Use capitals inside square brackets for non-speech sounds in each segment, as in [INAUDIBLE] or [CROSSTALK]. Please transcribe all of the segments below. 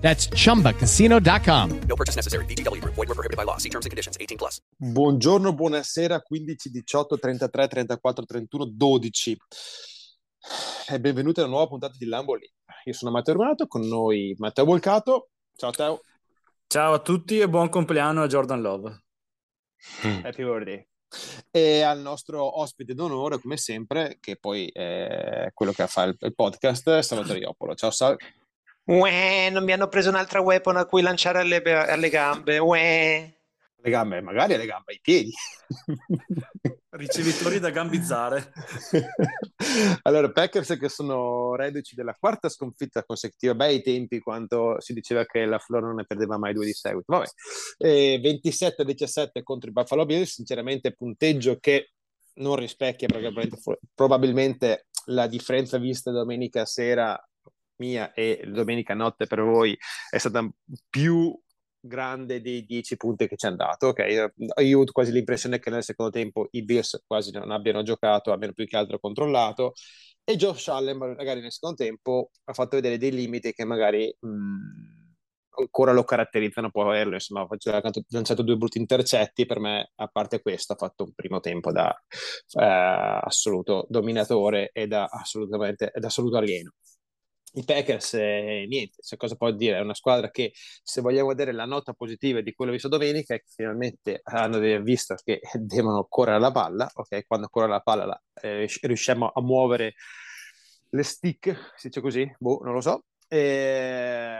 That's chumbacasino.com. No purchase necessary. VGW Group. Void were prohibited by law. See terms and conditions. 18 plus. Buongiorno, buonasera, 15, 18, 33, 34, 31, 12. E benvenuti a una nuova puntata di Lambo Lì. Io sono Matteo Urbato, con noi Matteo Volcato. Ciao Teo. Ciao a tutti e buon compleanno a Jordan Love. Happy birthday. E al nostro ospite d'onore, come sempre, che poi è quello che fa il, il podcast, Salvatore Iopolo. Ciao Sal. Uè, non mi hanno preso un'altra weapon a cui lanciare alle, alle gambe. Uè. Le gambe, magari alle gambe, ai piedi. [LAUGHS] Ricevitori da gambizzare. [LAUGHS] allora, Packers che sono reduci della quarta sconfitta consecutiva, bei tempi quando si diceva che la Flora non ne perdeva mai due di seguito. Vabbè, eh, 27-17 contro i Buffalo Bills, sinceramente punteggio che non rispecchia probabilmente, probabilmente la differenza vista domenica sera mia e domenica notte per voi è stata più grande dei 10 punti che ci hanno dato. Ok, io ho avuto quasi l'impressione che nel secondo tempo i Bills quasi non abbiano giocato, abbiano più che altro controllato. E Josh Allen, magari nel secondo tempo, ha fatto vedere dei limiti che magari mh, ancora lo caratterizzano. Può averlo, insomma, ha lanciato due brutti intercetti. Per me, a parte questo, ha fatto un primo tempo da eh, assoluto dominatore e da assolutamente da assoluto alieno i Packers, eh, niente, cioè, cosa può dire? È una squadra che, se vogliamo vedere la nota positiva di quello visto domenica, è che finalmente hanno visto che [LAUGHS] devono correre la palla, ok? Quando corre la palla la, eh, riusciamo a muovere le stick, si dice così? Boh, non lo so. E...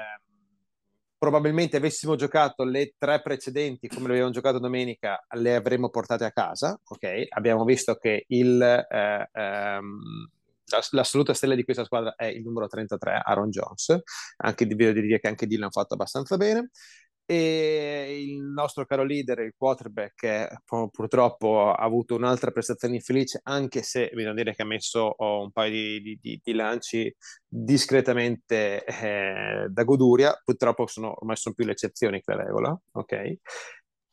Probabilmente avessimo giocato le tre precedenti come le abbiamo giocato domenica, le avremmo portate a casa, ok? Abbiamo visto che il... Eh, ehm, l'assoluta stella di questa squadra è il numero 33, Aaron Jones. Anche devo dire che anche Dylan ha fatto abbastanza bene. E il nostro caro leader, il quarterback, eh, purtroppo ha avuto un'altra prestazione infelice, anche se bisogna dire che ha messo oh, un paio di, di, di lanci discretamente eh, da goduria. Purtroppo sono, ormai sono più le eccezioni che la regola, ok?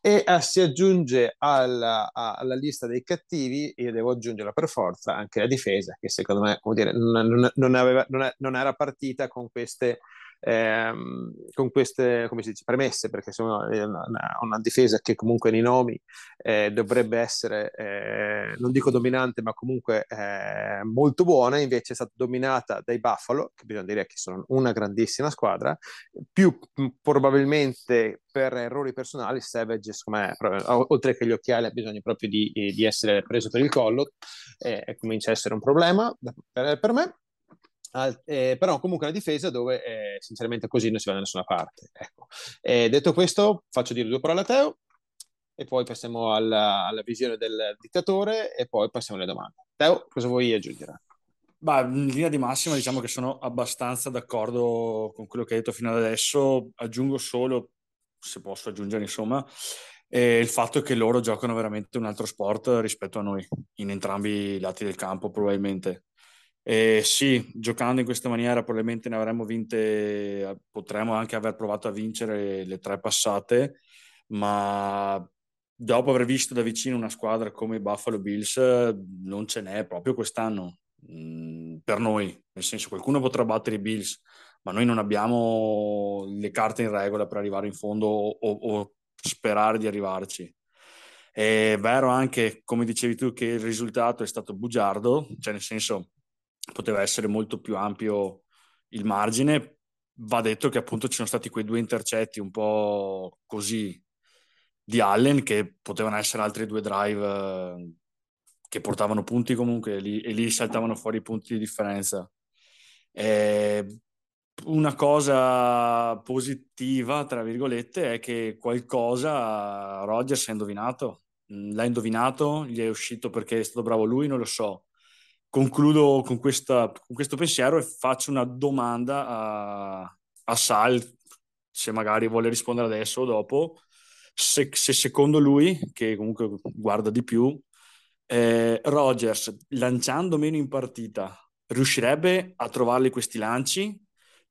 E uh, si aggiunge alla, alla, lista dei cattivi, io devo aggiungere per forza anche la difesa, che secondo me dire, non, non, aveva, non, non, era partita con queste ehm, con queste dice, premesse, perché sono una, una, difesa che comunque nei nomi eh, dovrebbe essere, eh, non dico dominante, ma comunque eh, molto buona, invece è stata dominata dai Buffalo, che bisogna dire che sono una grandissima squadra, più probabilmente per errori personali, Savage, me, oltre che gli occhiali, ha bisogno proprio di, di essere preso per il collo, e comincia a essere un problema per, per me eh, però comunque una difesa dove eh, sinceramente così non si va da nessuna parte. Ecco. Eh, detto questo, faccio dire due parole a Teo e poi passiamo alla, alla, visione del dittatore e poi passiamo alle domande. Teo, cosa vuoi aggiungere? Bah, in linea di massima diciamo che sono abbastanza d'accordo con quello che hai detto fino ad adesso, aggiungo solo, se posso aggiungere insomma, eh, il fatto che loro giocano veramente un altro sport rispetto a noi, in entrambi i lati del campo probabilmente. Eh, sì, giocando in questa maniera probabilmente ne avremmo vinte, potremmo anche aver provato a vincere le tre passate, ma dopo aver visto da vicino una squadra come i Buffalo Bills non ce n'è proprio quest'anno mh, mm, per noi, nel senso qualcuno potrà battere i Bills, ma noi non abbiamo le carte in regola per arrivare in fondo o, o sperare di arrivarci. È vero anche, come dicevi tu, che il risultato è stato bugiardo, cioè nel senso poteva essere molto più ampio il margine. Va detto che appunto ci sono stati quei due intercetti un po' così di Allen che potevano essere altri due drive eh, che portavano punti comunque lì, e lì saltavano fuori i punti di differenza. E una cosa positiva, tra virgolette, è che qualcosa Rogers ha indovinato. L'ha indovinato, gli è uscito perché è stato bravo lui, non lo so concludo con, questa, con, questo pensiero e faccio una domanda a, a, Sal, se magari vuole rispondere adesso o dopo, se, se secondo lui, che comunque guarda di più, eh, Rogers lanciando meno in partita riuscirebbe a trovarli questi lanci,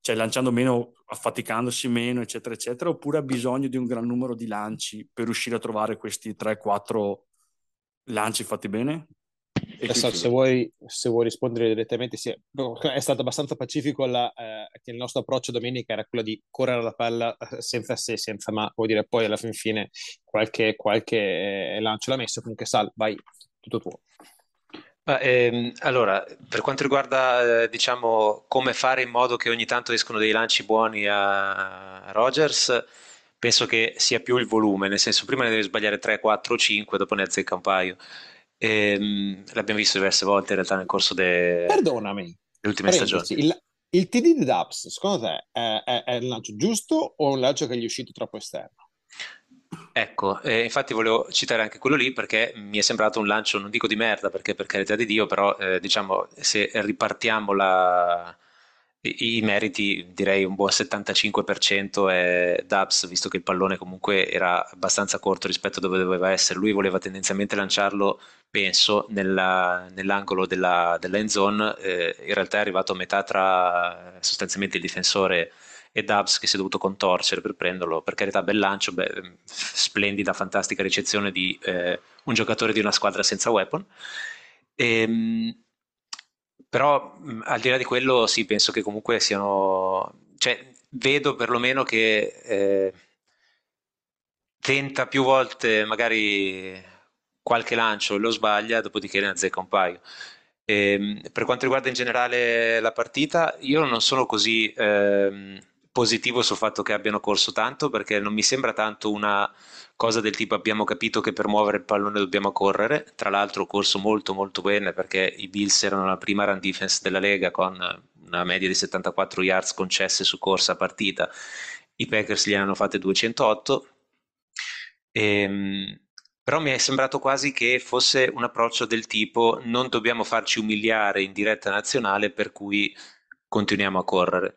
cioè lanciando meno, affaticandosi meno, eccetera, eccetera, oppure ha bisogno di un gran numero di lanci per riuscire a trovare questi 3-4 lanci fatti bene? Adesso, se, vuoi, se vuoi rispondere direttamente, sì, è stato abbastanza pacifico la, eh, che il nostro approccio domenica era quello di correre la palla eh, senza se, senza ma, vuol dire poi alla fin fine qualche, qualche eh, lancio l'ha messo, comunque Sal, vai, tutto tuo. Ma, ehm, allora, per quanto riguarda, eh, diciamo, come fare in modo che ogni tanto escono dei lanci buoni a, a Rogers, penso che sia più il volume, nel senso prima ne devi sbagliare 3, 4, 5, dopo ne azzecca un paio. Ehm, l'abbiamo visto diverse volte in realtà nel corso de... Perdonami, delle ultime stagioni. il, il TD di Dubs, secondo te è, è, è il lancio giusto o un lancio che gli è uscito troppo esterno? Ecco, eh, infatti volevo citare anche quello lì perché mi è sembrato un lancio, non dico di merda, perché per carità di Dio, però eh, diciamo se ripartiamo la, i, i, meriti, direi un buon 75% è Dubs, visto che il pallone comunque era abbastanza corto rispetto a dove doveva essere. Lui voleva tendenzialmente lanciarlo, penso, nella, nell'angolo della, dell'end zone, eh, in realtà è arrivato a metà tra sostanzialmente il difensore e Dubs che si è dovuto contorcere per prenderlo. Per carità, bel lancio, beh, splendida, fantastica ricezione di eh, un giocatore di una squadra senza weapon. Ehm, però al di là di quello, sì, penso che comunque siano. Cioè, vedo perlomeno che eh, tenta più volte magari qualche lancio e lo sbaglia, dopodiché ne azzecca un paio. E, ehm, per quanto riguarda in generale la partita, io non sono così. Ehm, positivo sul fatto che abbiano corso tanto perché non mi sembra tanto una cosa del tipo abbiamo capito che per muovere il pallone dobbiamo correre. Tra l'altro ho corso molto molto bene perché i Bills erano la prima run defense della Lega con una media di 74 yards concesse su corsa a partita. I Packers gli hanno fatte 208. Ehm, però mi è sembrato quasi che fosse un approccio del tipo non dobbiamo farci umiliare in diretta nazionale per cui continuiamo a correre.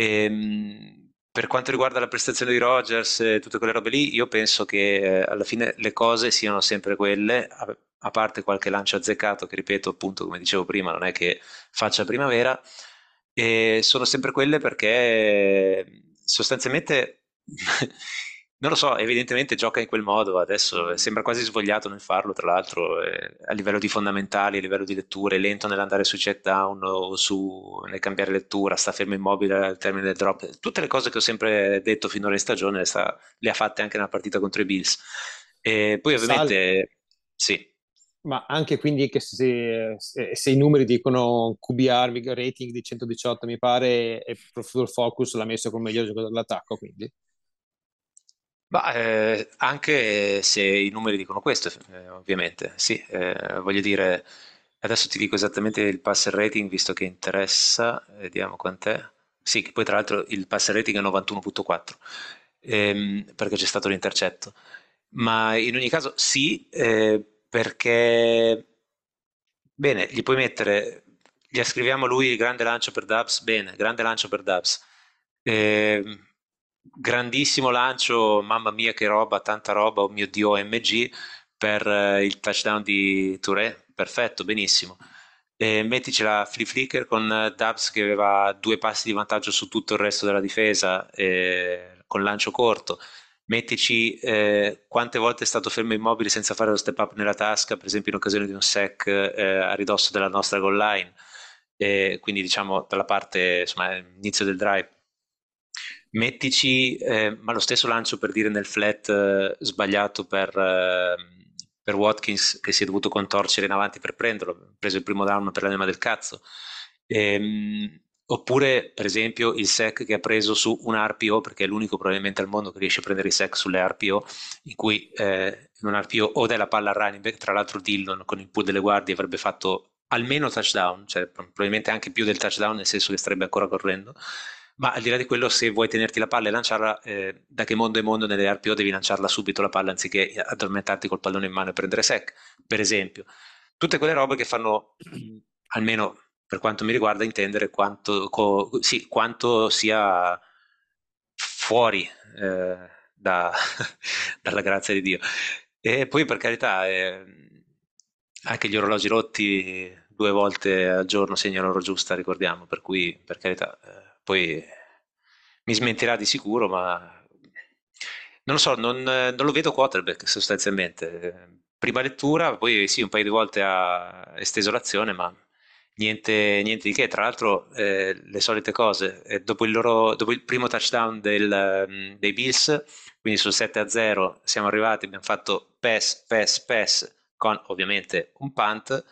Ehm, per quanto riguarda la prestazione di Rogers e tutte quelle robe lì, io penso che eh, alla fine le cose siano sempre quelle, a, a, parte qualche lancio azzeccato, che ripeto appunto, come dicevo prima, non è che faccia primavera, sono sempre quelle perché sostanzialmente [LAUGHS] Non lo so, evidentemente gioca in quel modo, adesso sembra quasi svogliato nel farlo, tra l'altro eh, a livello di fondamentali, a livello di letture, lento nell'andare su check down o su, nel cambiare lettura, sta fermo immobile al termine del drop, tutte le cose che ho sempre detto finora in stagione sta, le ha fatte anche nella partita contro i Bills. E poi ovviamente Sal- sì. Ma anche quindi che se, se, i numeri dicono QBR rating di 118 mi pare e Pro Football Focus l'ha messo come miglior giocatore dell'attacco quindi ma eh, anche se i numeri dicono questo, eh, ovviamente, sì, eh, voglio dire, adesso ti dico esattamente il passer rating, visto che interessa, vediamo quant'è. Sì, poi tra l'altro il passer rating è 91.4, ehm, perché c'è stato l'intercetto. Ma in ogni caso sì, eh, perché, bene, gli puoi mettere, gli ascriviamo a lui il grande lancio per Dubs, bene, grande lancio per Dubs. Eh, grandissimo lancio, mamma mia che roba, tanta roba, oh mio dio, MG per eh, il touchdown di Touré, perfetto, benissimo. E mettici la flip flicker con eh, Dubs che aveva due passi di vantaggio su tutto il resto della difesa eh, con lancio corto. Mettici eh, quante volte è stato fermo immobile senza fare lo step up nella tasca, per esempio in occasione di un sec eh, a ridosso della nostra goal line, quindi diciamo dalla parte, insomma, inizio del drive mettici, eh, ma lo stesso lancio per dire nel flat eh, sbagliato per, eh, per, Watkins che si è dovuto contorcere in avanti per prenderlo, preso il primo down per l'anima del cazzo. Ehm, oppure per esempio il sec che ha preso su un RPO perché è l'unico probabilmente al mondo che riesce a prendere i sec sulle RPO in cui eh, in un RPO o dai la palla al running back tra l'altro Dillon con il pool delle guardie avrebbe fatto almeno touchdown cioè probabilmente anche più del touchdown nel senso che starebbe ancora correndo ma al di là di quello, se vuoi tenerti la palla e lanciarla, eh, da che mondo è mondo nelle RPO devi lanciarla subito la palla anziché addormentarti col pallone in mano e prendere sec, per esempio. Tutte quelle robe che fanno, [CLEARS THROAT] almeno per quanto mi riguarda, intendere quanto, co, sì, quanto sia fuori eh, da, [LAUGHS] dalla grazia di Dio. E poi per carità, eh, anche gli orologi rotti due volte al giorno segnano l'ora giusta, ricordiamo, per cui per carità, eh, poi mi smentirà di sicuro, ma non lo so, non, non lo vedo quarterback sostanzialmente. Prima lettura, poi sì, un paio di volte ha esteso l'azione, ma niente, niente di che. Tra l'altro, eh, le solite cose, eh, dopo, il loro, dopo, il primo touchdown del, um, dei Bills, quindi sul 7 a 0, siamo arrivati, abbiamo fatto pass, pass, pass, con ovviamente un punt.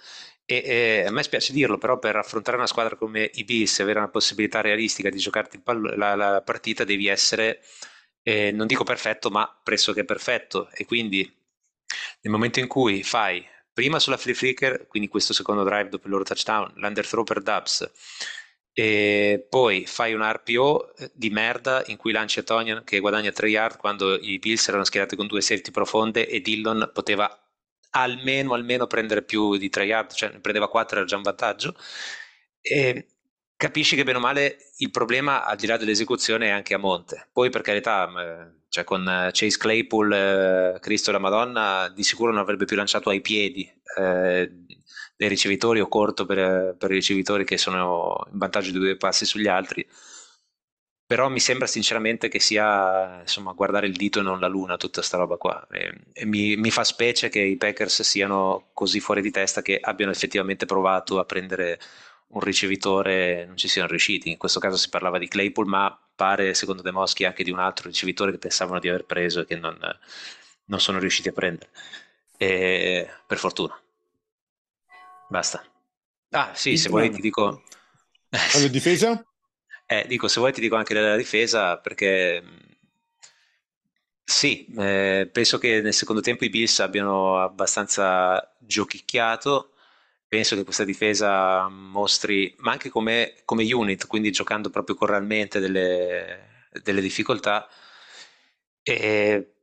E, e a me spiace dirlo, però per affrontare una squadra come i Bills e avere una possibilità realistica di giocarti pallo- la, la, partita, devi essere, eh, non dico perfetto, ma pressoché perfetto. E quindi nel momento in cui fai prima sulla flea flicker, quindi questo secondo drive dopo il loro touchdown, l'underthrow per Dubs, e poi fai un RPO di merda in cui lanci Tonian che guadagna 3 yard quando i Bills erano schierati con due safety profonde e Dillon poteva almeno, almeno prendere più di 3 yard, cioè ne prendeva 4 era già un vantaggio. E capisci che bene o male il problema al di là dell'esecuzione è anche a monte. Poi per carità cioè con eh, Chase Claypool, eh, Cristo e la Madonna, di sicuro non avrebbe più lanciato ai piedi eh, dei ricevitori o corto per, per, i ricevitori che sono in vantaggio di due passi sugli altri. Però mi sembra sinceramente che sia insomma guardare il dito e non la luna tutta sta roba qua. E, e mi, mi, fa specie che i Packers siano così fuori di testa che abbiano effettivamente provato a prendere un ricevitore e non ci siano riusciti. In questo caso si parlava di Claypool, ma pare, secondo De Moschi, anche di un altro ricevitore che pensavano di aver preso e che non, non sono riusciti a prendere. E, per fortuna. Basta. Ah, sì, se vuoi ti dico... La difesa? Eh, dico, se vuoi ti dico anche della difesa, perché sì, eh, penso che nel secondo tempo i Bills abbiano abbastanza giochicchiato penso che questa difesa mostri, ma anche come, come unit, quindi giocando proprio coralmente delle, delle difficoltà. E,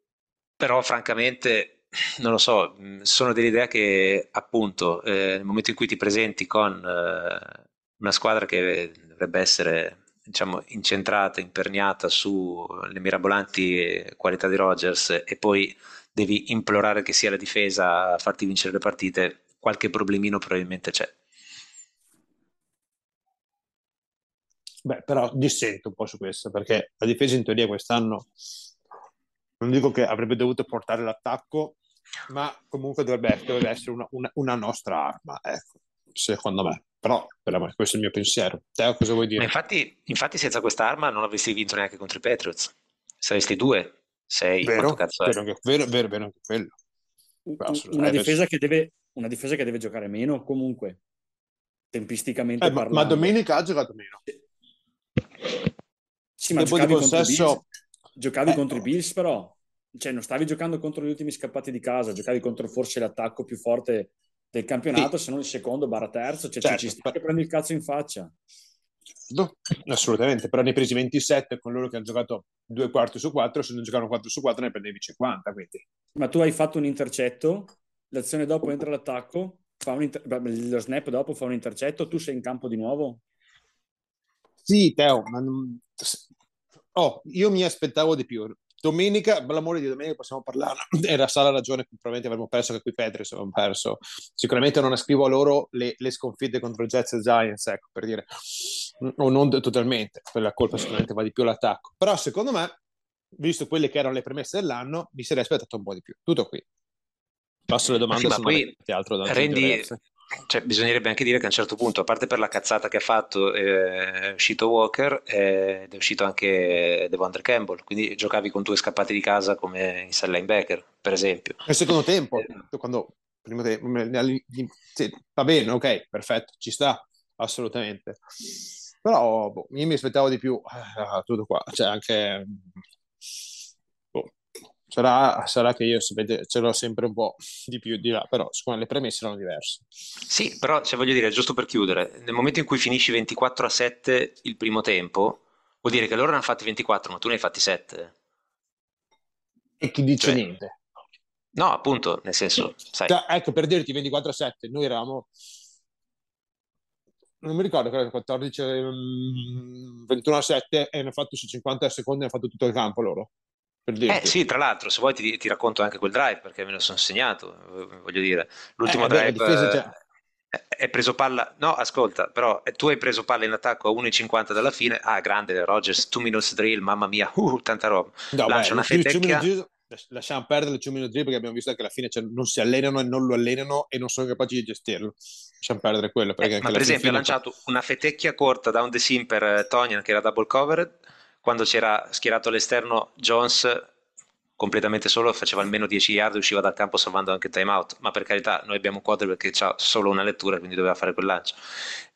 però francamente, non lo so, sono dell'idea che appunto eh, nel momento in cui ti presenti con eh, una squadra che dovrebbe essere diciamo incentrata, imperniata sulle mirabolanti qualità di Rogers e poi devi implorare che sia la difesa a farti vincere le partite, qualche problemino probabilmente c'è. Beh, però dissento un po' su questo, perché la difesa in teoria quest'anno non dico che avrebbe dovuto portare l'attacco, ma comunque dovrebbe, dovrebbe essere una, una, una, nostra arma, ecco, secondo me. Però, questo è il mio pensiero. Te cosa vuoi dire? Ma infatti, infatti senza questa arma non avresti vinto neanche contro i Patriots. Saresti due, sei, vero, vero, anche, vero, vero, vero anche quello. Una difesa che deve una difesa che deve giocare meno comunque, tempisticamente eh, ma, ma, domenica ha giocato meno. Sì, ma giocavi, contro, possesso... Bills, giocavi eh, contro i Bills però, cioè non stavi giocando contro gli ultimi scappati di casa, giocavi contro forse l'attacco più forte del campionato, sì. se non il secondo barra terzo, cioè certo, ci sta che prendi il cazzo in faccia. No, assolutamente, però ne hai presi 27 con loro che hanno giocato due quarti su quattro, se non giocavano 4 su 4 ne prendevi 50. Quindi. Ma tu hai fatto un intercetto l'azione dopo entra l'attacco, inter- lo snap dopo fa un intercetto, tu sei in campo di nuovo? Sì, Teo, ma non... oh, io mi aspettavo di più. Domenica, per l'amore di domenica possiamo parlare, [CLEARS THROAT] era sa la ragione, probabilmente avremmo perso anche qui Petri, avevamo perso. Sicuramente non ascrivo a loro le, le sconfitte contro Jets e Giants, ecco, per dire, o non totalmente, per la colpa sicuramente va di più all'attacco. Però secondo me, visto quelle che erano le premesse dell'anno, mi sarei aspettato un po' di più. Tutto qui. Passo le domande sì, ma poi altro da rendi, cioè, bisognerebbe anche dire che a un certo punto, a parte per la cazzata che ha fatto, eh, è uscito Walker eh, ed è uscito anche Devondre Campbell, quindi giocavi con due scappati di casa come in sell linebacker, per esempio. Nel secondo tempo, eh. quando primo tempo, sì, va bene, ok, perfetto, ci sta, assolutamente. Però boh, io mi aspettavo di più, eh, tutto qua, cioè anche Sarà, sarà, che io ce l'ho sempre un po' di più di là, però secondo me le premesse erano diverse. Sì, però cioè, voglio dire, giusto per chiudere, nel momento in cui finisci 24 a 7 il primo tempo, vuol dire che loro ne hanno fatti 24, ma tu ne hai fatti 7. E chi dice cioè, niente? No, appunto, nel senso, sai. Cioè, ecco, per dirti 24 a 7, noi eravamo... Non mi ricordo, credo 14, 21 a 7 e hanno fatto su 50 secondi, hanno fatto tutto il campo loro. Eh sì, tra l'altro, se vuoi ti, ti racconto anche quel drive perché me lo sono segnato, eh, voglio dire. L'ultimo Eh, beh, drive difesa eh, c'è. è preso palla, no, ascolta, però eh, tu hai preso palla in attacco a 1,50 dalla fine, ah, grande Rogers, 2 minutes drill, mamma mia, uh, tanta roba. No, Lancia beh, una fetecchia, minute drill, las- lasciamo perdere il 2 minute drill perché abbiamo visto che alla fine cioè, non si allenano e non lo allenano e non sono capaci di gestirlo. Lasciamo perdere quello perché Eh, ma per esempio ha lanciato una fetecchia corta down the seam per eh, Tonyan che era double covered, quando c'era schierato all'esterno Jones completamente solo, faceva almeno 10 yard e usciva dal campo salvando anche timeout, ma per carità noi abbiamo un quarterback che ha solo una lettura quindi doveva fare quel lancio.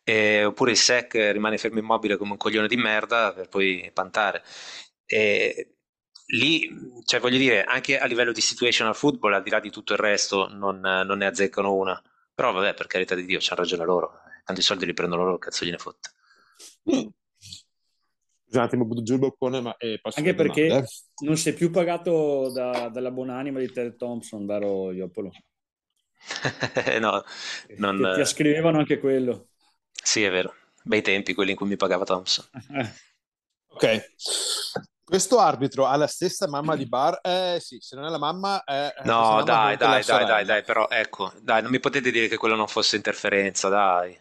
E- oppure il sec rimane fermo immobile come un coglione di merda per poi pantare. E lì, cioè voglio dire, anche a livello di situational football, al di là di tutto il resto, non, non ne azzeccano una. Però vabbè, per carità di Dio, c'hanno ragione loro. Tanti soldi li prendono loro, cazzo gliene fotte. Scusate, mi butto giù il boccone, ma eh, passo Anche alle perché domande, eh. non sei più pagato da- dalla buonanima di Ted Thompson, Daro Iopolo. [LAUGHS] no, non, Che ti ascrivevano anche quello. sì, è vero. Bei tempi, quelli in cui mi pagava Thompson. Eh, [LAUGHS] Ok. Questo arbitro ha la stessa mamma di Bar? Eh sì, se non è la mamma... È, è No, dai, anche dai, dai, dai, dai, però ecco, dai, non mi potete dire che quello non fosse interferenza, dai.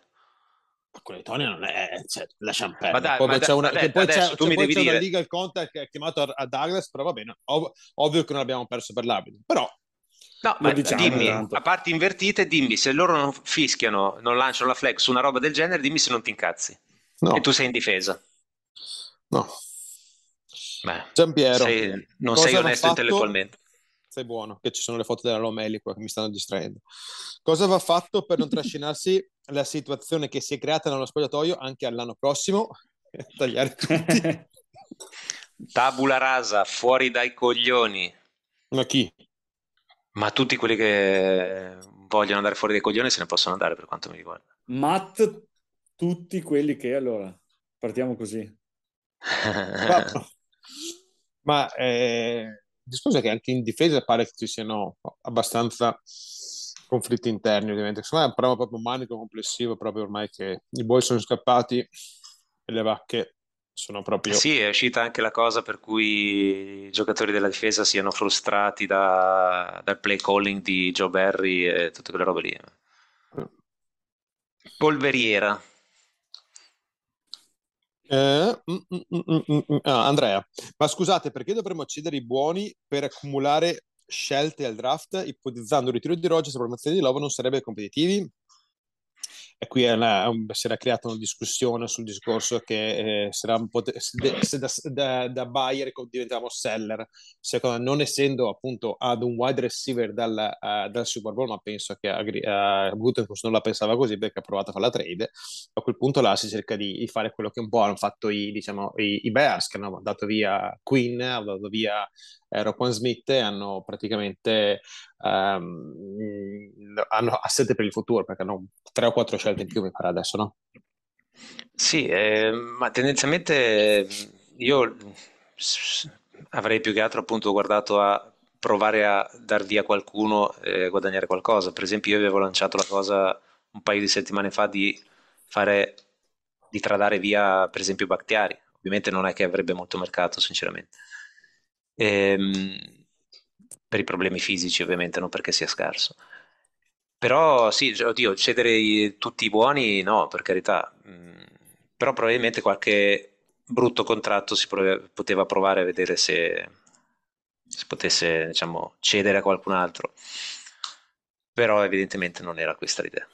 Di Tony non è... Cioè, lasciamo perdere. Ma dai, Poi ma c'è una, che poi adesso c'è, tu c'è- mi poi devi c'è una dire- legal contact che ha chiamato a, a Douglas, però va bene, ov- ovvio che non abbiamo perso per l'arbitro. Però, No, ma diciamo, dimmi, tanto. a parti invertite, dimmi se loro non fischiano, non lanciano la flag su una roba del genere, dimmi se non ti incazzi. no, E tu sei in difesa. no. Beh, Giampiero, sei- non sei onesto fatto- intellettualmente. Sei buono, che ci sono le foto della Lomeli qua che mi stanno distraendo. Cosa va fatto per non trascinarsi [LAUGHS] la situazione che si è creata nello spogliatoio anche all'anno prossimo? [LAUGHS] Tagliare tutti. [LAUGHS] Tabula rasa, fuori dai coglioni. Ma chi? Ma tutti quelli che vogliono andare fuori dai coglioni se ne possono andare per quanto mi riguarda. Matt, tutti quelli che allora partiamo così. Ma, ma eh, il discorso è che anche in difesa pare che ci siano abbastanza conflitti interni, ovviamente. Secondo me è un problema proprio manico complessivo, proprio ormai che i buoi sono scappati e le vacche sono proprio... Sì, è uscita anche la cosa per cui i giocatori della difesa siano frustrati da- dal play calling di Joe Barry e tutte quelle robe lì. Polveriera. Eh, mm, mm, mm, mm. Ah, Andrea, ma scusate, perché dovremmo cedere i buoni per accumulare scelte al draft, ipotizzando il ritiro di Rogers e la formazione di Lovo non sarebbe competitivi? E qui è una- un- si era creata una discussione sul discorso che eh, sarà un po' te- se, da, da, da buyer diventiamo seller. Secondo non essendo appunto ad un wide receiver dal, eh, dal Super Bowl, ma penso che eh, Gutekunst non la pensava così perché ha provato a fare la trade. A quel punto là si cerca di, di fare quello che un po' hanno fatto i, diciamo, i, i Bears, che hanno dato via Quinn, hanno dato via Roquan Smith hanno praticamente ehm, hanno asset per il futuro perché hanno tre o quattro scelte in più mi pare adesso, no? Sì, eh, ma tendenzialmente eh, io avrei più che altro appunto guardato a provare a dar via qualcuno e guadagnare qualcosa. Per esempio, io avevo lanciato la cosa un paio di settimane fa di fare, di tradare via, per esempio, Bakhtiari. Ovviamente non è che avrebbe molto mercato, sinceramente. Ehm, per i problemi fisici, ovviamente, non perché sia scarso. Però sì, cioè, oddio, cedere i- tutti i buoni, no, per carità. Mm, però probabilmente qualche brutto contratto si prove- poteva provare a vedere se si potesse, diciamo, cedere a qualcun altro. Però evidentemente non era questa l'idea.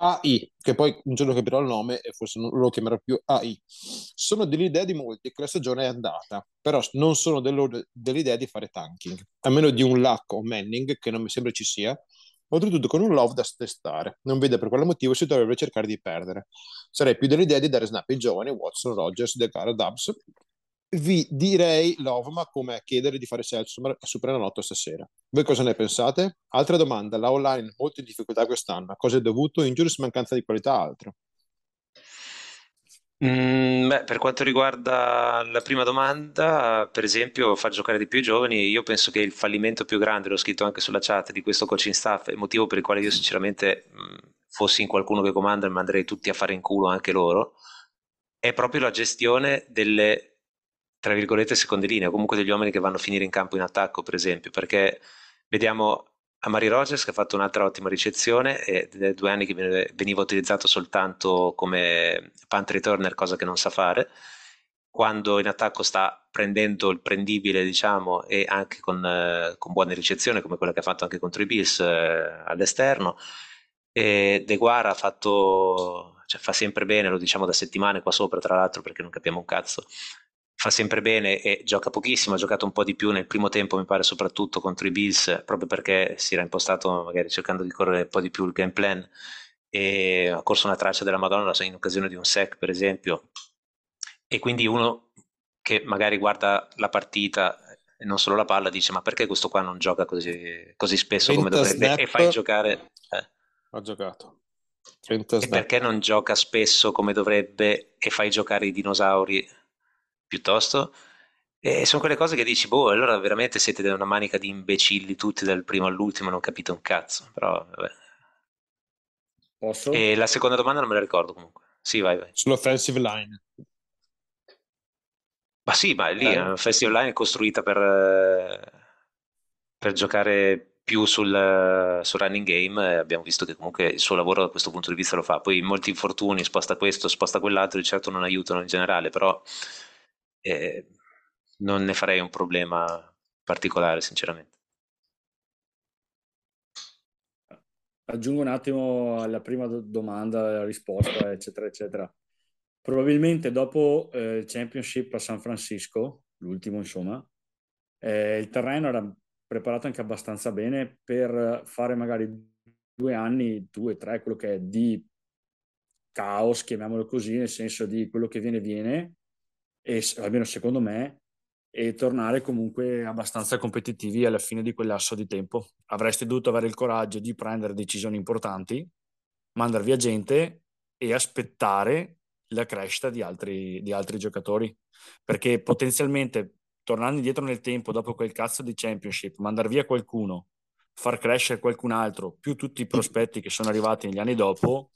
AI, che poi un giorno capirò il nome e forse non lo chiamerò più AI. Sono dell'idea di molti che la stagione è andata, però non sono dell'idea di fare tanking, a meno di un Luck o Manning, che non mi sembra ci sia, oltretutto con un love da testare. Non vede per quale motivo si dovrebbe cercare di perdere. Sarei più dell'idea di dare snap ai giovani, Watson, Rogers, De Cara, Dubs. Vi direi love, ma come chiedere di fare Seltzer a Superenalotto stasera. Voi cosa ne pensate? Altra domanda, la online molto in difficoltà quest'anno, cosa è dovuto? Injuries, mancanza di qualità, altro? Mm, beh, per quanto riguarda la prima domanda, per esempio, far giocare di più i giovani, io penso che il fallimento più grande, l'ho scritto anche sulla chat di questo coaching staff, il motivo per il quale io sinceramente mh, fossi in qualcuno che comanda e manderei tutti a fare in culo anche loro, è proprio la gestione delle tra virgolette, seconde linee, o comunque degli uomini che vanno a finire in campo in attacco, per esempio, perché vediamo a Mari Rogers che ha fatto un'altra ottima ricezione e da due anni che veniva utilizzato soltanto come punt returner, cosa che non sa fare. Quando in attacco sta prendendo il prendibile, diciamo, e anche con, eh, con buone ricezioni, come quella che ha fatto anche contro i Bills eh, all'esterno. De Guara ha fatto, cioè, fa sempre bene, lo diciamo da settimane qua sopra, tra l'altro, perché non capiamo un cazzo fa sempre bene e gioca pochissimo, ha giocato un po' di più nel primo tempo, mi pare soprattutto contro i Bills, proprio perché si era impostato magari cercando di correre un po' di più il game plan e ha corso una traccia della Madonna in occasione di un sec, per esempio. E quindi uno che magari guarda la partita e non solo la palla dice ma perché questo qua non gioca così, così spesso come dovrebbe e fai giocare... Eh. Ha giocato. 30 e perché non gioca spesso come dovrebbe e fai giocare i dinosauri piuttosto. E sono quelle cose che dici, boh, allora veramente siete una manica di imbecilli tutti dal primo all'ultimo, non capite un cazzo, però vabbè. Posso? E la seconda domanda non me la ricordo comunque. Sì, vai, vai. Sull'offensive line. Ma sì, ma lì eh. l'offensive line è costruita per, eh, per giocare più sul, sul, running game abbiamo visto che comunque il suo lavoro da questo punto di vista lo fa. Poi molti infortuni, sposta questo, sposta quell'altro, di certo non aiutano in generale, però eh, non ne farei un problema particolare, sinceramente. Aggiungo un attimo alla prima domanda, alla risposta, eccetera, eccetera. Probabilmente dopo eh, il championship a San Francisco, l'ultimo insomma, eh, il terreno era preparato anche abbastanza bene per fare magari due anni, due, tre, quello che è di caos, chiamiamolo così, nel senso di quello che viene viene, e, almeno secondo me, e tornare comunque abbastanza competitivi alla fine di quell'asso di tempo. Avresti dovuto avere il coraggio di prendere decisioni importanti, mandare via gente e aspettare la crescita di altri, di altri giocatori, perché potenzialmente tornando indietro nel tempo dopo quel cazzo di championship, mandare via qualcuno, far crescere qualcun altro, più tutti i prospetti che sono arrivati negli anni dopo,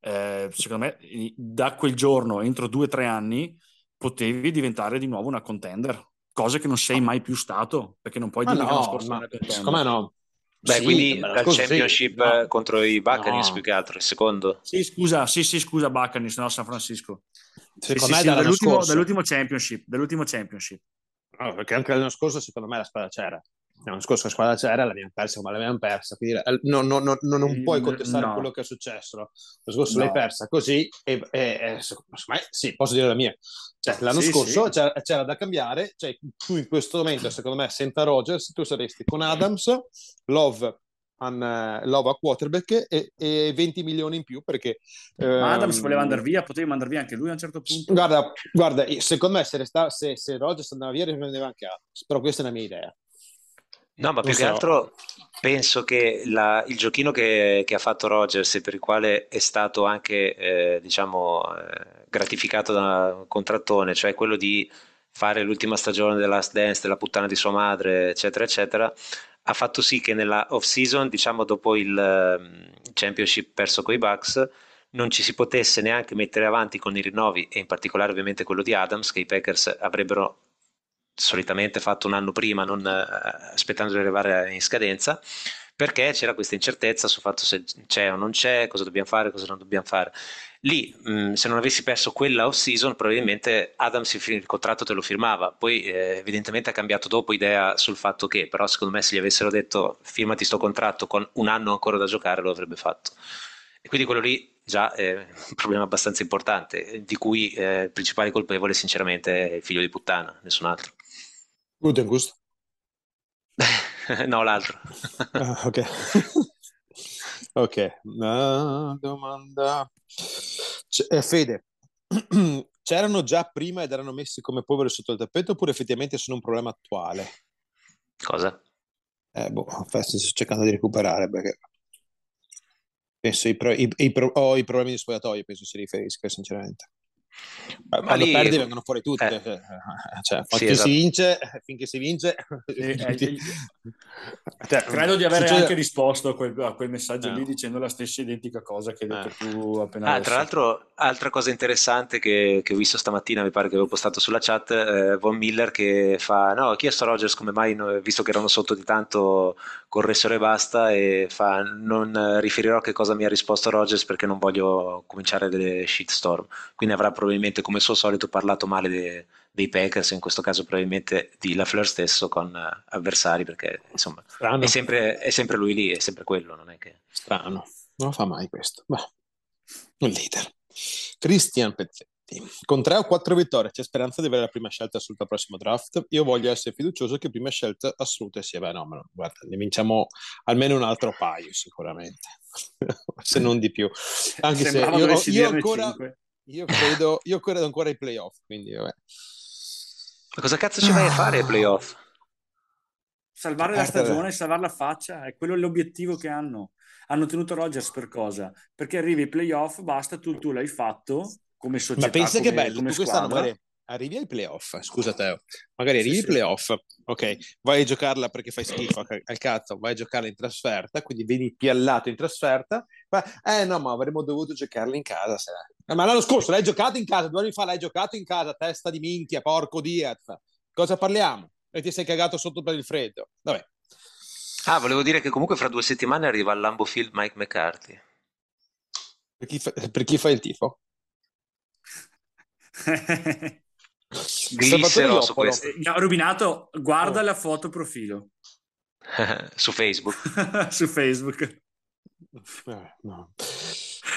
eh, secondo me da quel giorno, entro due o tre anni, potevi diventare di nuovo una contender, cosa che non sei mai più stato, perché non puoi dire no, che l'anno scorso ma, Secondo me no. Beh, sì, quindi dal championship sì, no. contro i Buccaneers no. più che altro, il secondo. Sì, scusa, sì, sì, scusa Buccaneers, no San Francisco. Secondo sì, me sì, dall'ultimo, dall'ultimo, championship, dall'ultimo championship. No, perché anche l'anno scorso secondo me la squadra c'era. L'anno scorso la squadra c'era, l'abbiamo persa come l'abbiamo persa. Quindi eh, no, no, no, non puoi contestare no. quello che è successo. L'anno scorso l'hai persa così e, e, e me, sì, posso dire la mia. Cioè, l'anno sì, scorso sì. C'era, c'era, da cambiare. Cioè, tu in questo momento, secondo me, senza Rogers, tu saresti con Adams, Love, an, eh, Love a quarterback e, e, 20 milioni in più perché ehm, Adams voleva andare via potevi mandare via anche lui a un certo punto guarda, guarda secondo me se, resta, se, se Rogers andava via riprendeva anche Adams però questa è la mia idea No, ma più so. che altro penso che la, il giochino che, che, ha fatto Rogers e per il quale è stato anche, eh, diciamo, eh, gratificato da un contrattone, cioè quello di fare l'ultima stagione della Last Dance, della puttana di sua madre, eccetera, eccetera, ha fatto sì che nella off-season, diciamo dopo il um, championship perso con i Bucks, non ci si potesse neanche mettere avanti con i rinnovi e in particolare ovviamente quello di Adams che i Packers avrebbero solitamente fatto un anno prima, non eh, aspettando di arrivare in scadenza, perché c'era questa incertezza sul fatto se c'è o non c'è, cosa dobbiamo fare, cosa non dobbiamo fare. Lì, mh, se non avessi perso quella off-season, probabilmente Adams il contratto te lo firmava. Poi, eh, evidentemente, ha cambiato dopo idea sul fatto che, però, secondo me, se gli avessero detto firmati sto contratto con un anno ancora da giocare, lo avrebbe fatto. E quindi quello lì già è un problema abbastanza importante, di cui eh, il principale colpevole, sinceramente, è il figlio di puttana, nessun altro. Gutengust? [LAUGHS] no, l'altro. ah, ok. [LAUGHS] ok, una domanda. C- eh, Fede, [CLEARS THROAT] c'erano già prima ed erano messi come polvere sotto il tappeto oppure effettivamente sono un problema attuale? Cosa? Eh, boh, sto cercando di recuperare perché penso i, pro- i, i, pro- oh, i problemi di spogliatoio penso si riferisca sinceramente. Ma quando lì- perdi vengono fuori tutte. Eh. [LAUGHS] Cioè, Sì, finché esatto. si vince, finché si vince... Eh, [LAUGHS] eh, tutti- Cioè, credo di avere Succede- anche risposto a quel, a quel messaggio Eh. lì dicendo la stessa identica cosa che hai detto Eh. tu appena Ah, tra l'altro, altra cosa interessante che, che ho visto stamattina, mi pare che avevo postato sulla chat, eh, Von Miller che fa, no, ho chiesto a Rogers come mai, no- visto che erano sotto di tanto, corressero e basta, e fa, non riferirò che cosa mi ha risposto Rogers perché non voglio cominciare delle shitstorm. Quindi avrà probabilmente, come al suo solito, parlato male de- dei Packers, in questo caso probabilmente di LaFleur stesso con eh, avversari, perché insomma è sempre, è sempre lui lì, è sempre quello, non è che... strano. Non fa mai questo. Ma un leader. Christian Pezzetti. Con tre o quattro vittorie c'è speranza di avere la prima scelta assoluta al prossimo draft. Io voglio essere fiducioso che prima scelta assoluta sia. Beh, no, ma no, guarda, ne vinciamo almeno un altro paio, sicuramente. [LAUGHS] se non di più. Anche se Sembrava io, dovessi io dirne ancora, cinque. Io credo, io credo ancora ai playoff. Quindi, vabbè. Ma cosa cazzo ci vai a fare ai playoff? Salvare la stagione, salvare la faccia, è quello l'obiettivo che hanno. Hanno tenuto Rogers per cosa? Perché arrivi ai playoff, basta, tu, tu l'hai fatto come società, Ma pensa come, che bello, come tu quest'anno magari arrivi ai playoff, scusa Teo, magari arrivi Sì, ai sì. playoff, ok, vai a giocarla perché fai schifo al al cazzo, vai a giocarla in trasferta, quindi vieni piallato in trasferta, ma, eh no, ma avremmo dovuto giocarla in casa. Se... Eh, Ma l'anno scorso l'hai giocato in casa, due anni fa l'hai giocato in casa, testa di minchia, porco Diaz. Cosa parliamo? E ti sei cagato sotto per il freddo. Vabbè, Ah, volevo dire che comunque fra due settimane arriva al Lambo Field Mike McCarthy. per chi, fa, per chi fai il tifo? Glisserò su questo, Mi ha rovinato, guarda Oh. la foto profilo [LAUGHS] su Facebook. [LAUGHS] su Facebook. Eh, no.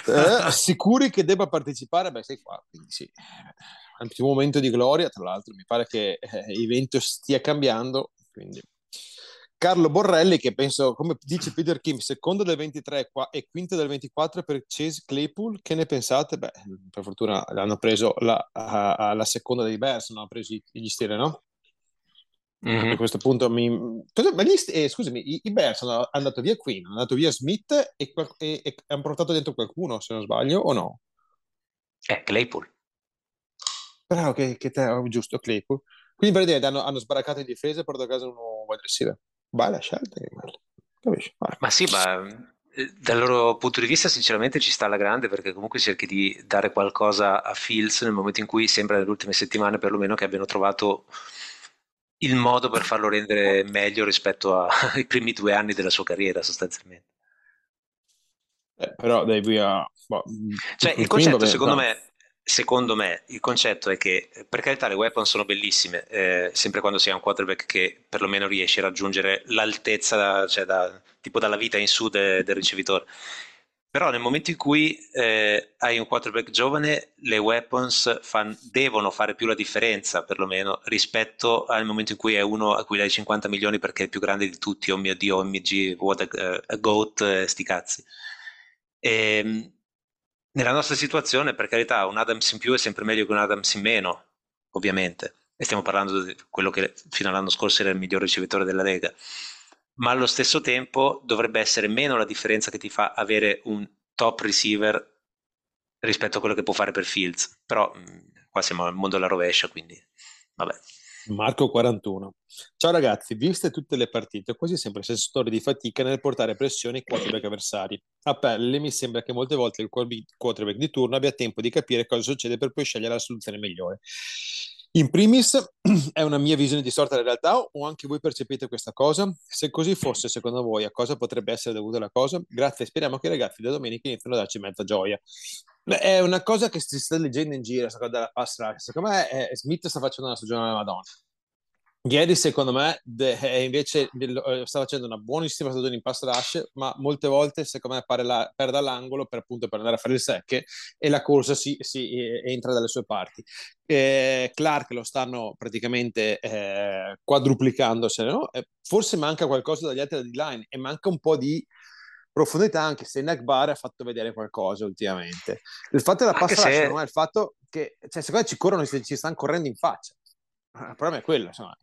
Eh, sicuri che debba partecipare? Beh, sei qua, quindi sì. Al primo momento di gloria, tra l'altro, mi pare che eh, il vento stia cambiando. Quindi. Carlo Borrelli, che penso, come dice Peter Kim, secondo del 23 qua- e quinto del 24 per Chase Claypool, che ne pensate? Beh, per fortuna l'hanno preso la, la seconda dei Bears, non hanno preso gli Steelers, no? Mhm. A questo punto mi... Cosa- ma gli eh, scusami, i, i Bears sono andato via Queen, hanno andato via Smith e, e- e hanno portato dentro qualcuno, se non sbaglio, o no? Eh, Claypool. Però che, che te, oh, giusto, Claypool. Quindi praticamente hanno, hanno sbaraccato in difesa e portato a casa un nuovo wide receiver. Bella scelta. Capisci? Ma sì, ma eh, dal loro punto di vista sinceramente ci sta alla grande perché comunque cerchi di dare qualcosa a Fields nel momento in cui sembra nelle ultime settimane perlomeno che abbiano trovato il modo per farlo rendere meglio rispetto ai [LAUGHS] primi due anni della sua carriera sostanzialmente. Eh, però dai via... boh, Cioè, Queen, il concetto, vabbè, secondo no. me, secondo me, il concetto è che, per carità, le weapon sono bellissime, eh, sempre quando si ha un quarterback che perlomeno riesce a raggiungere l'altezza, cioè da- tipo dalla vita in su de- del ricevitore. Però nel momento in cui eh, hai un quarterback giovane, le weapons fan- devono fare più la differenza, perlomeno, rispetto al momento in cui è uno a cui dai 50 milioni perché è il più grande di tutti, oh mio Dio, oh mio G, what a, a goat, eh, sti cazzi. Ehm, nella nostra situazione, per carità, un Adams in più è sempre meglio che un Adams in meno, ovviamente. E stiamo parlando di quello che fino all'anno scorso era il miglior ricevitore della Lega. Ma allo stesso tempo dovrebbe essere meno la differenza che ti fa avere un top receiver rispetto a quello che può fare per Fields. Però mh, qua siamo al mondo della rovescia, quindi vabbè. Marco 41. Ciao ragazzi, viste tutte le partite, quasi sempre sensatori di fatica nel portare pressione ai quarterback avversari. A pelle mi sembra che molte volte il quarterback di turno abbia tempo di capire cosa succede per poi scegliere la soluzione migliore. In primis, [CLEARS THROAT] è una mia visione distorta della realtà o anche voi percepite questa cosa? Se così fosse, secondo voi, a cosa potrebbe essere dovuta la cosa? Grazie, speriamo che i ragazzi da domenica iniziano a darci mezza gioia. Beh, è una cosa che si sta leggendo in giro, questa cosa pass. Secondo me eh, Smith sta facendo una stagione della Madonna. Ieri, secondo me, de- eh, invece eh, sta facendo una buonissima stagione in pass rush, ma molte volte, secondo me, pare la- perde all'angolo per appunto per andare a fare il sec e la corsa si, si, eh, entra dalle sue parti. Eh, Clark lo stanno praticamente eh, quadruplicandosene, no? Eh, forse manca qualcosa dagli altri di line e manca un po' di profondità anche se Nagbar ha fatto vedere qualcosa ultimamente. Il fatto della pass rush, se- è il fatto che cioè, secondo me ci corrono, ci, stanno correndo in faccia. Il problema è quello, insomma.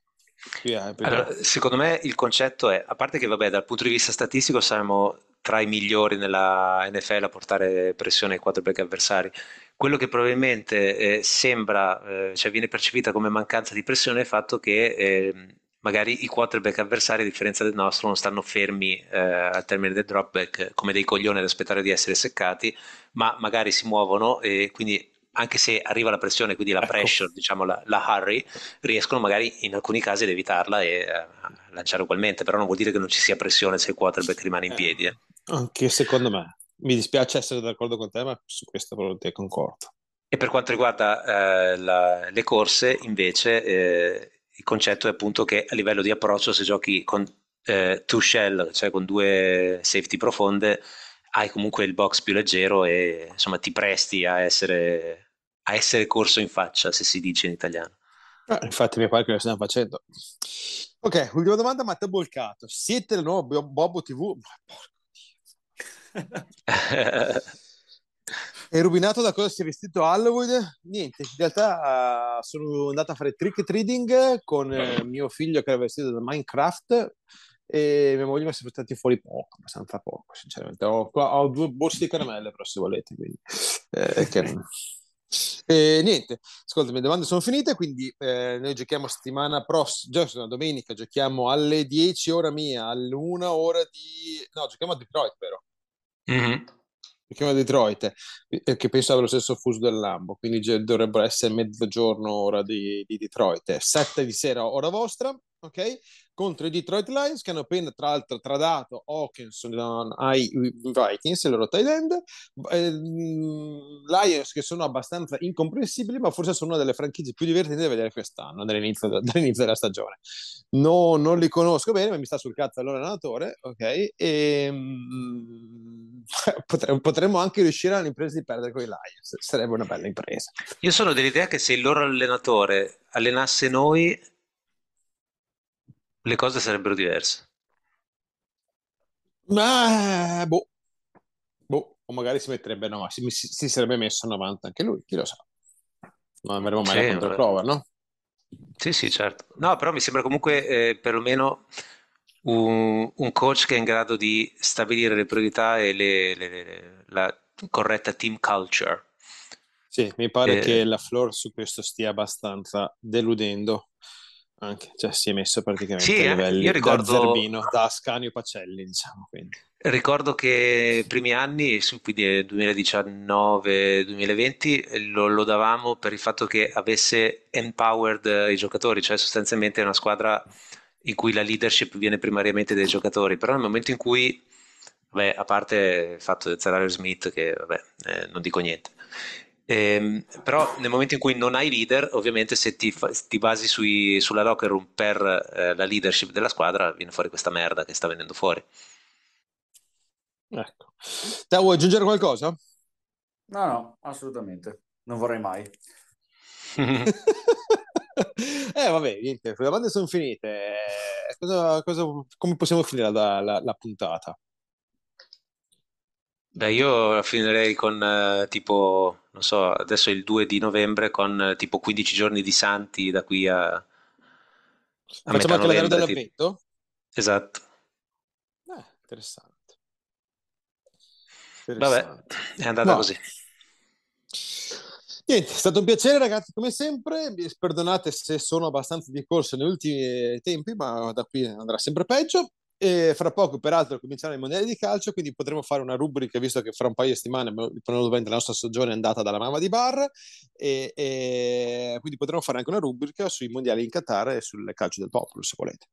Più- Allora, secondo me il concetto è, a parte che vabbè, dal punto di vista statistico siamo tra i migliori nella NFL a portare pressione ai quarterback avversari, quello che probabilmente eh, sembra, eh, cioè viene percepita come mancanza di pressione è il fatto che eh, magari i quarterback avversari, a differenza del nostro, non stanno fermi eh, al termine del dropback come dei coglioni ad aspettare di essere seccati, ma magari si muovono e quindi anche se arriva la pressione, quindi la ecco. pressure, diciamo la, la, hurry, riescono magari in alcuni casi ad evitarla e eh, lanciare ugualmente, però non vuol dire che non ci sia pressione se il quarterback rimane in eh, piedi. Eh. Anche secondo me. Mi dispiace essere d'accordo con te, ma su questo te concordo. E per quanto riguarda eh, la, le corse, invece, eh, il concetto è appunto che a livello di approccio, se giochi con two shell, cioè con due safety profonde, hai comunque il box più leggero e insomma ti presti a essere, a essere corso in faccia, se si dice in italiano. Ah, infatti mi pare che lo stiamo facendo. Ok, ultima domanda, Matteo Bolcato. Siete il nuovo Bobo TV? Porco È rubinato da cosa si è vestito Halloween? Niente, in realtà uh, sono andato a fare trick trading con uh, mio figlio che era vestito da Minecraft e mia moglie mi è stati fuori poco, abbastanza poco, sinceramente. Ho, ho due borse di caramelle, però se volete, quindi... Eh, che... E niente, ascolta, le domande sono finite, quindi eh, noi giochiamo settimana prossima, già domenica, giochiamo alle 10 ora mia, alle 1 ora di... No, giochiamo a Detroit, vero? Mm-hmm. Giochiamo a Detroit, che penso abbia lo stesso fuso del Lambo, quindi dovrebbero essere mezzogiorno ora di, di Detroit, 7 di sera ora vostra, ok? Contro i Detroit Lions che hanno appena tra l'altro tradato Hawkinson ai Vikings, il loro tight end. Eh, Lions che sono abbastanza incomprensibili, ma forse sono una delle franchigie più divertenti da vedere quest'anno, dall'inizio, dall'inizio della stagione. No, non li conosco bene, ma mi sta sul cazzo il loro allenatore, ok? E mm, [LAUGHS] potremmo, potremmo anche riuscire all'impresa di perdere con i Lions, sarebbe una bella impresa. Io sono dell'idea che se il loro allenatore allenasse noi le cose sarebbero diverse. Ma boh, boh, o magari si metterebbe, no, si, si, si sarebbe messo 90 anche lui, chi lo sa. Non avremo mai sì, la controprova, no? Sì, sì, certo. No, però mi sembra comunque eh, perlomeno un, un, coach che è in grado di stabilire le priorità e le, le, le, la corretta team culture. Sì, mi pare eh, che la Flor su questo stia abbastanza deludendo anche, cioè si è messo praticamente sì, a livelli io ricordo, da Zerbino, da Ascanio Pacelli, diciamo. Quindi. Ricordo che i primi anni, quindi 2019-2020, lo, lo davamo per il fatto che avesse empowered i giocatori, cioè sostanzialmente è una squadra in cui la leadership viene primariamente dai giocatori, però nel momento in cui, vabbè, a parte il fatto del Zerario Smith, che vabbè, eh, non dico niente, Ehm, però nel momento in cui non hai leader, ovviamente se ti, ti basi sui, sulla locker room per eh, la leadership della squadra, viene fuori questa merda che sta venendo fuori. Ecco. Te vuoi aggiungere qualcosa? No, no, assolutamente. Non vorrei mai. [LAUGHS] eh, vabbè, niente, le domande sono finite. Eh, cosa, cosa, come possiamo finire la, la, la puntata? Beh, io finirei con eh, tipo, non so, adesso è il 2 di novembre con eh, tipo 15 giorni di santi da qui a, a Facciamo metà anche la gara novembre. tipo. dell'avvento? Esatto. Eh, interessante. Vabbè, Interessante. è andata No, così. niente, è stato un piacere ragazzi, come sempre. Mi Perdonate se sono abbastanza di corsa negli ultimi tempi, ma da qui andrà sempre peggio. E fra poco, peraltro, cominciano i mondiali di calcio, quindi potremo fare una rubrica, visto che fra un paio di settimane, probabilmente la nostra stagione è andata dalla mamma di bar, e, e quindi potremo fare anche una rubrica sui mondiali in Qatar e sul calcio del popolo, se volete.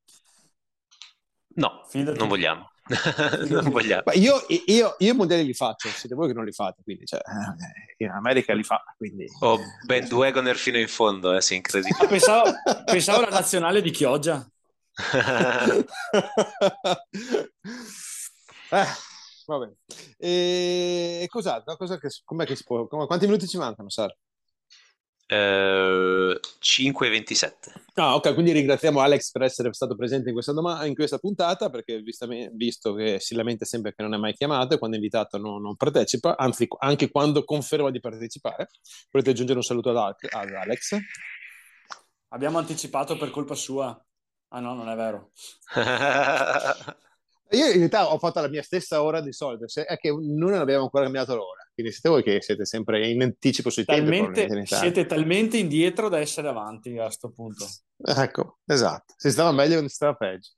No, Fidati. non vogliamo. [LAUGHS] Non vogliamo. Ma io, io, io i mondiali li faccio, siete voi che non li fate, quindi cioè, eh, in America li fa, quindi... Ho bandwagoner fino in fondo, eh, sì, incredibile. Pensavo, pensavo alla nazionale di Chioggia. [LAUGHS] eh, vabbè. E cos'altro? Cosa che, com'è che si può, come- quanti minuti ci mancano, Sar? Eh, 5,27. Ah, ok, quindi ringraziamo Alex per essere stato presente in questa, doma- in questa puntata, perché vistame- visto che si lamenta sempre che non è mai chiamato e quando è invitato non, non partecipa, anzi anche quando conferma di partecipare. Volete aggiungere un saluto ad, ad Alex? Abbiamo anticipato per colpa sua. Ah no, non è vero. [LAUGHS] Io in realtà ho fatto la mia stessa ora di solito, se- è che non abbiamo ancora cambiato l'ora. quindi siete voi che siete sempre in anticipo sui tempi. Talmente, Italia. siete talmente indietro da essere avanti a questo punto. Ecco, esatto. Si stava meglio quando si stava peggio.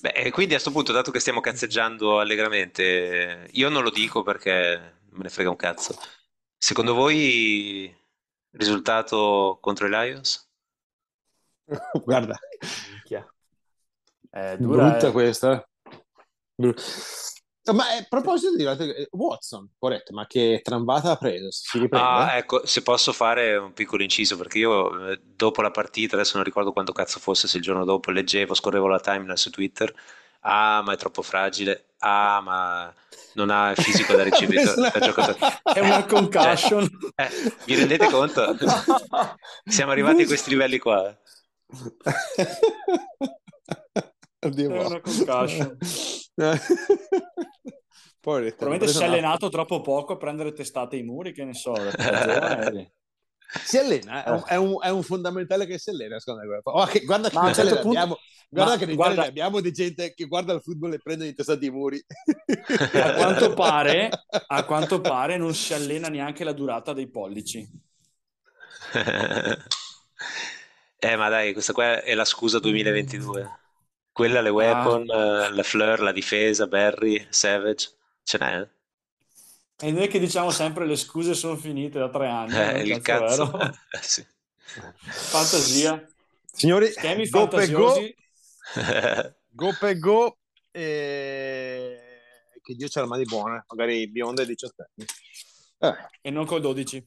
Beh, e quindi a questo punto, dato che stiamo cazzeggiando allegramente, io non lo dico perché me ne frega un cazzo. Secondo voi risultato contro i Lions? [LAUGHS] Guarda, Minchia. Eh, dura, brutta eh. questa. Bru- Ma eh, a proposito di eh, Watson, corretto, ma che tramvata ha preso? Si riprende? Ah, ecco, se posso fare un piccolo inciso, perché io eh, dopo la partita, adesso non ricordo quanto cazzo fosse, se il giorno dopo leggevo, scorrevo la timeline su Twitter, ah, ma è troppo fragile, ah, ma non ha il fisico da [LAUGHS] ricevitore, da giocatore. È una concussion. Eh, vi rendete conto? [LAUGHS] Siamo arrivati a questi livelli qua. [LAUGHS] Oddio, È una concussion. [LAUGHS] Poveretto, Probabilmente si è una- allenato troppo poco a prendere testate ai muri, che ne so. [LAUGHS] Si allena, è un, è un- è un fondamentale che si allena, secondo me. Oh, che- guarda che certo punto- abbiamo, guarda che guarda- abbiamo di gente che guarda il football e prende i testati i muri. A quanto, pare, a quanto pare non si allena neanche la durata dei pollici. Eh, ma dai, questa qua è la scusa 2022. Quella, le weapon, eh, la Fleur, la difesa, Barry, Savage, ce n'è. E noi che diciamo sempre le scuse sono finite da tre anni. Eh, il cazzo. Eh, [LAUGHS] [LAUGHS] sì. Fantasia. Signori, Schemi go per go, [LAUGHS] go per go, e... che Dio c'ha le mani buone, magari bionde e 18 anni. Eh. E non col 12.